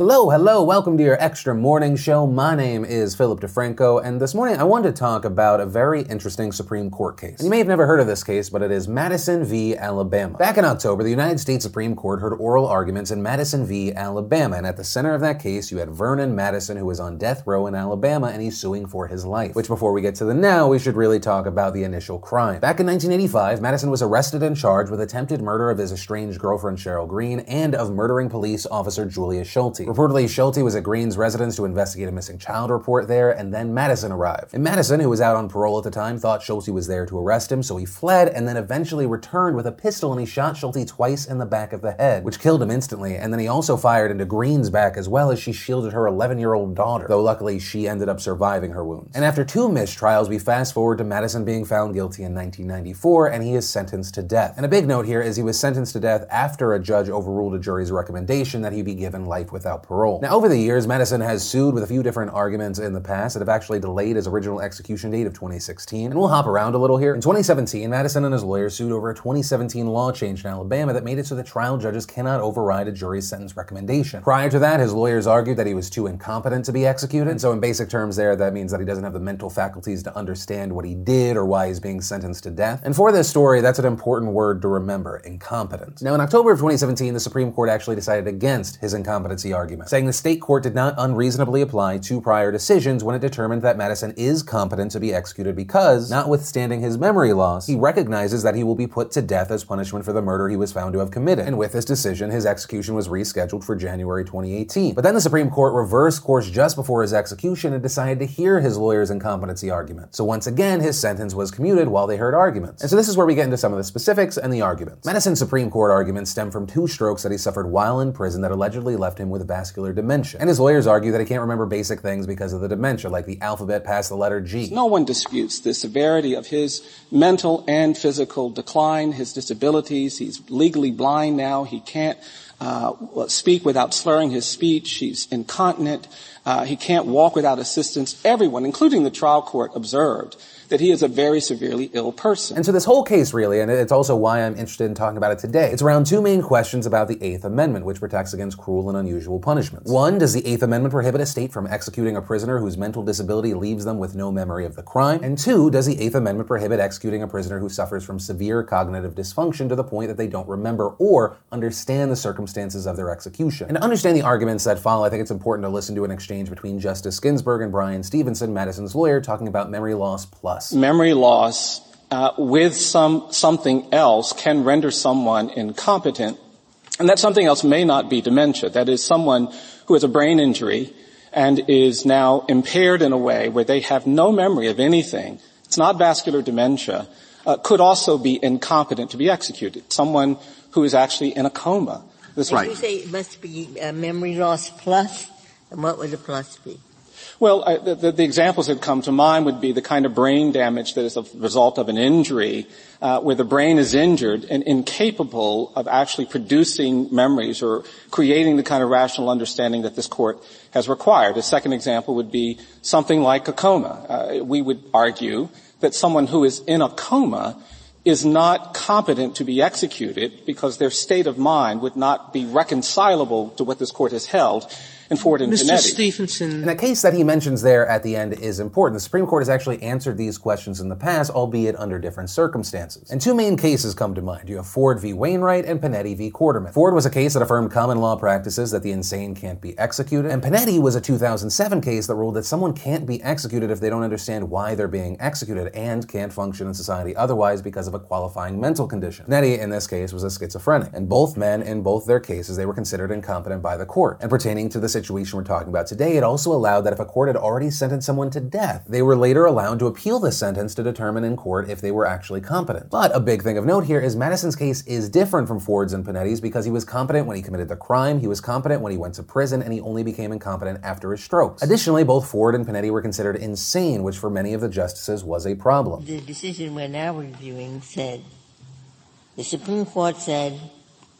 Hello, hello, welcome to your extra morning show. My name is Philip DeFranco, and this morning I wanted to talk about a very interesting Supreme Court case. You may have never heard of this case, but it is Madison v. Alabama. Back in October, the United States Supreme Court heard oral arguments in Madison v. Alabama, and at the center of that case, you had Vernon Madison, who was on death row in Alabama, and he's suing for his life. Which, before we get to the now, we should really talk about the initial crime. Back in 1985, Madison was arrested and charged with attempted murder of his estranged girlfriend Cheryl Greene and of murdering police officer Julius Schulte. Reportedly, Schulte was at Greene's residence to investigate a missing child report there, and then Madison arrived. And Madison, who was out on parole at the time, thought Schulte was there to arrest him, so he fled and then eventually returned with a pistol and he shot Schulte twice in the back of the head, which killed him instantly. And then he also fired into Greene's back as well as she shielded her 11 year old daughter, though luckily she ended up surviving her wounds. And after two mistrials, we fast forward to Madison being found guilty in 1994 and he is sentenced to death. And a big note here is he was sentenced to death after a judge overruled a jury's recommendation that he be given life without parole. Now, over the years, Madison has sued with a few different arguments in the past that have actually delayed his original execution date of 2016. And we'll hop around a little here. In 2017, Madison and his lawyers sued over a 2017 law change in Alabama that made it so that trial judges cannot override a jury's sentence recommendation. Prior to that, his lawyers argued that he was too incompetent to be executed. And so, in basic terms, there, that means that he doesn't have the mental faculties to understand what he did or why he's being sentenced to death. And for this story, that's an important word to remember incompetent. Now, in October of 2017, the Supreme Court actually decided against his incompetency argument, saying the state court did not unreasonably apply two prior decisions when it determined that Madison is competent to be executed because, notwithstanding his memory loss, he recognizes that he will be put to death as punishment for the murder he was found to have committed. And with this decision, his execution was rescheduled for January 2018. But then the Supreme Court reversed course just before his execution and decided to hear his lawyer's incompetency argument. So once again, his sentence was commuted while they heard arguments. And so this is where we get into some of the specifics and the arguments. Madison's Supreme Court arguments stem from two strokes that he suffered while in prison that allegedly left him with vascular dementia. And his lawyers argue that he can't remember basic things because of the dementia, like the alphabet past the letter G. No one disputes the severity of his mental and physical decline, his disabilities. He's legally blind now. He can't uh, speak without slurring his speech. He's incontinent. Uh, he can't walk without assistance. Everyone, including the trial court, observed that he is a very severely ill person. And so this whole case really, and it's also why I'm interested in talking about it today, it's around two main questions about the Eighth Amendment, which protects against cruel and unusual punishments. One, does the Eighth Amendment prohibit a state from executing a prisoner whose mental disability leaves them with no memory of the crime? And two, does the Eighth Amendment prohibit executing a prisoner who suffers from severe cognitive dysfunction to the point that they don't remember or understand the circumstances of their execution? And to understand the arguments that follow, I think it's important to listen to an exchange between Justice Ginsburg and Bryan Stevenson, Madison's lawyer, talking about memory loss plus. Memory loss uh, with some something else can render someone incompetent, and that something else may not be dementia. That is, someone who has a brain injury and is now impaired in a way where they have no memory of anything. It's not vascular dementia. Uh, could also be incompetent to be executed. Someone who is actually in a coma. That's right. You say it must be uh, memory loss plus, and what would the plus be? Well, I, the, the, examples that come to mind would be the kind of brain damage that is a result of an injury, uh, where the brain is injured and incapable of actually producing memories or creating the kind of rational understanding that this court has required. A second example would be something like a coma. Uh, we would argue that someone who is in a coma is not competent to be executed because their state of mind would not be reconcilable to what this court has held and Ford and Mr. Stevenson. And the case that he mentions there at the end is important. The Supreme Court has actually answered these questions in the past, albeit under different circumstances. And two main cases come to mind. You have Ford v. Wainwright and Panetti v. Quarterman. Ford was a case that affirmed common law practices that the insane can't be executed, and Panetti was a 2007 case that ruled that someone can't be executed if they don't understand why they're being executed and can't function in society otherwise because of a qualifying mental condition. Panetti, in this case, was a schizophrenic, and both men, in both their cases, they were considered incompetent by the court. And pertaining to the situation we're talking about today, it also allowed that if a court had already sentenced someone to death, they were later allowed to appeal the sentence to determine in court if they were actually competent. But a big thing of note here is Madison's case is different from Ford's and Panetti's because he was competent when he committed the crime, he was competent when he went to prison, and he only became incompetent after his strokes. Additionally, both Ford and Panetti were considered insane, which for many of the justices was a problem. The decision we're now reviewing said the Supreme Court said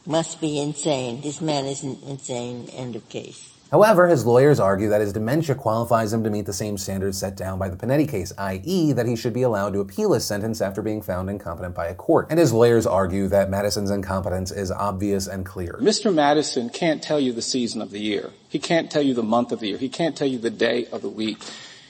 must be insane. This man isn't insane. End of case. However, his lawyers argue that his dementia qualifies him to meet the same standards set down by the Panetti case, i.e., that he should be allowed to appeal his sentence after being found incompetent by a court. And his lawyers argue that Madison's incompetence is obvious and clear. Mr. Madison can't tell you the season of the year. He can't tell you the month of the year. He can't tell you the day of the week.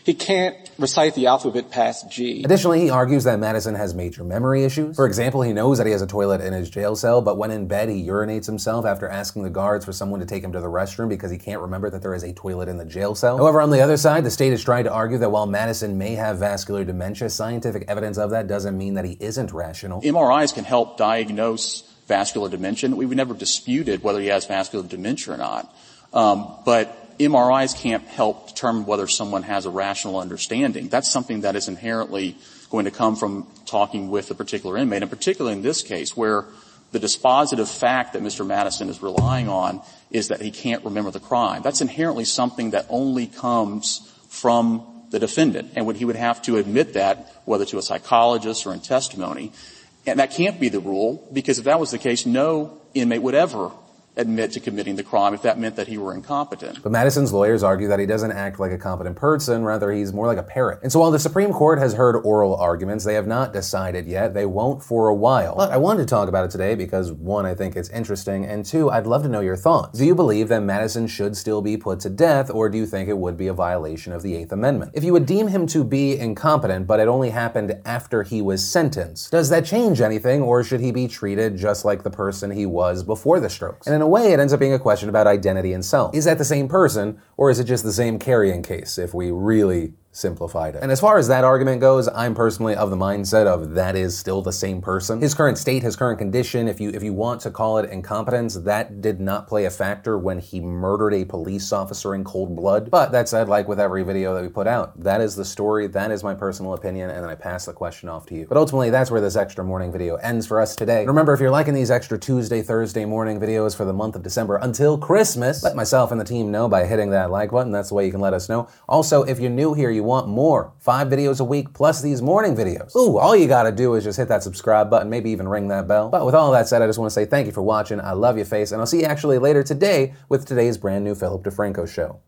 He can't recite the alphabet past G. Additionally, he argues that Madison has major memory issues. For example, he knows that he has a toilet in his jail cell, but when in bed, he urinates himself after asking the guards for someone to take him to the restroom because he can't remember that there is a toilet in the jail cell. However, on the other side, the state is trying to argue that while Madison may have vascular dementia, scientific evidence of that doesn't mean that he isn't rational. MRIs can help diagnose vascular dementia. We've never disputed whether he has vascular dementia or not. Um, but MRIs can't help determine whether someone has a rational understanding. That's something that is inherently going to come from talking with a particular inmate, and particularly in this case where the dispositive fact that Mr. Madison is relying on is that he can't remember the crime. That's inherently something that only comes from the defendant, and he would have to admit that, whether to a psychologist or in testimony. And that can't be the rule, because if that was the case, no inmate would ever admit to committing the crime if that meant that he were incompetent. But Madison's lawyers argue that he doesn't act like a competent person, rather he's more like a parrot. And so while the Supreme Court has heard oral arguments, they have not decided yet. They won't for a while. But I wanted to talk about it today because one, I think it's interesting, and two, I'd love to know your thoughts. Do you believe that Madison should still be put to death, or do you think it would be a violation of the Eighth Amendment? If you would deem him to be incompetent, but it only happened after he was sentenced, does that change anything, or should he be treated just like the person he was before the strokes? And in a way, it ends up being a question about identity and self. Is that the same person, or is it just the same carrying case if we really simplified it. And as far as that argument goes, I'm personally of the mindset of that is still the same person. His current state, his current condition, if you if you want to call it incompetence, that did not play a factor when he murdered a police officer in cold blood. But that said, like with every video that we put out, that is the story, that is my personal opinion, and then I pass the question off to you. But ultimately, that's where this extra morning video ends for us today. remember, if you're liking these extra Tuesday, Thursday morning videos for the month of December until Christmas, let myself and the team know by hitting that like button. That's the way you can let us know. Also, if you're new here, you want more, five videos a week plus these morning videos. Ooh, all you gotta do is just hit that subscribe button, maybe even ring that bell. But with all that said, I just wanna say thank you for watching. I love you, face, and I'll see you actually later today with today's brand new Philip DeFranco show.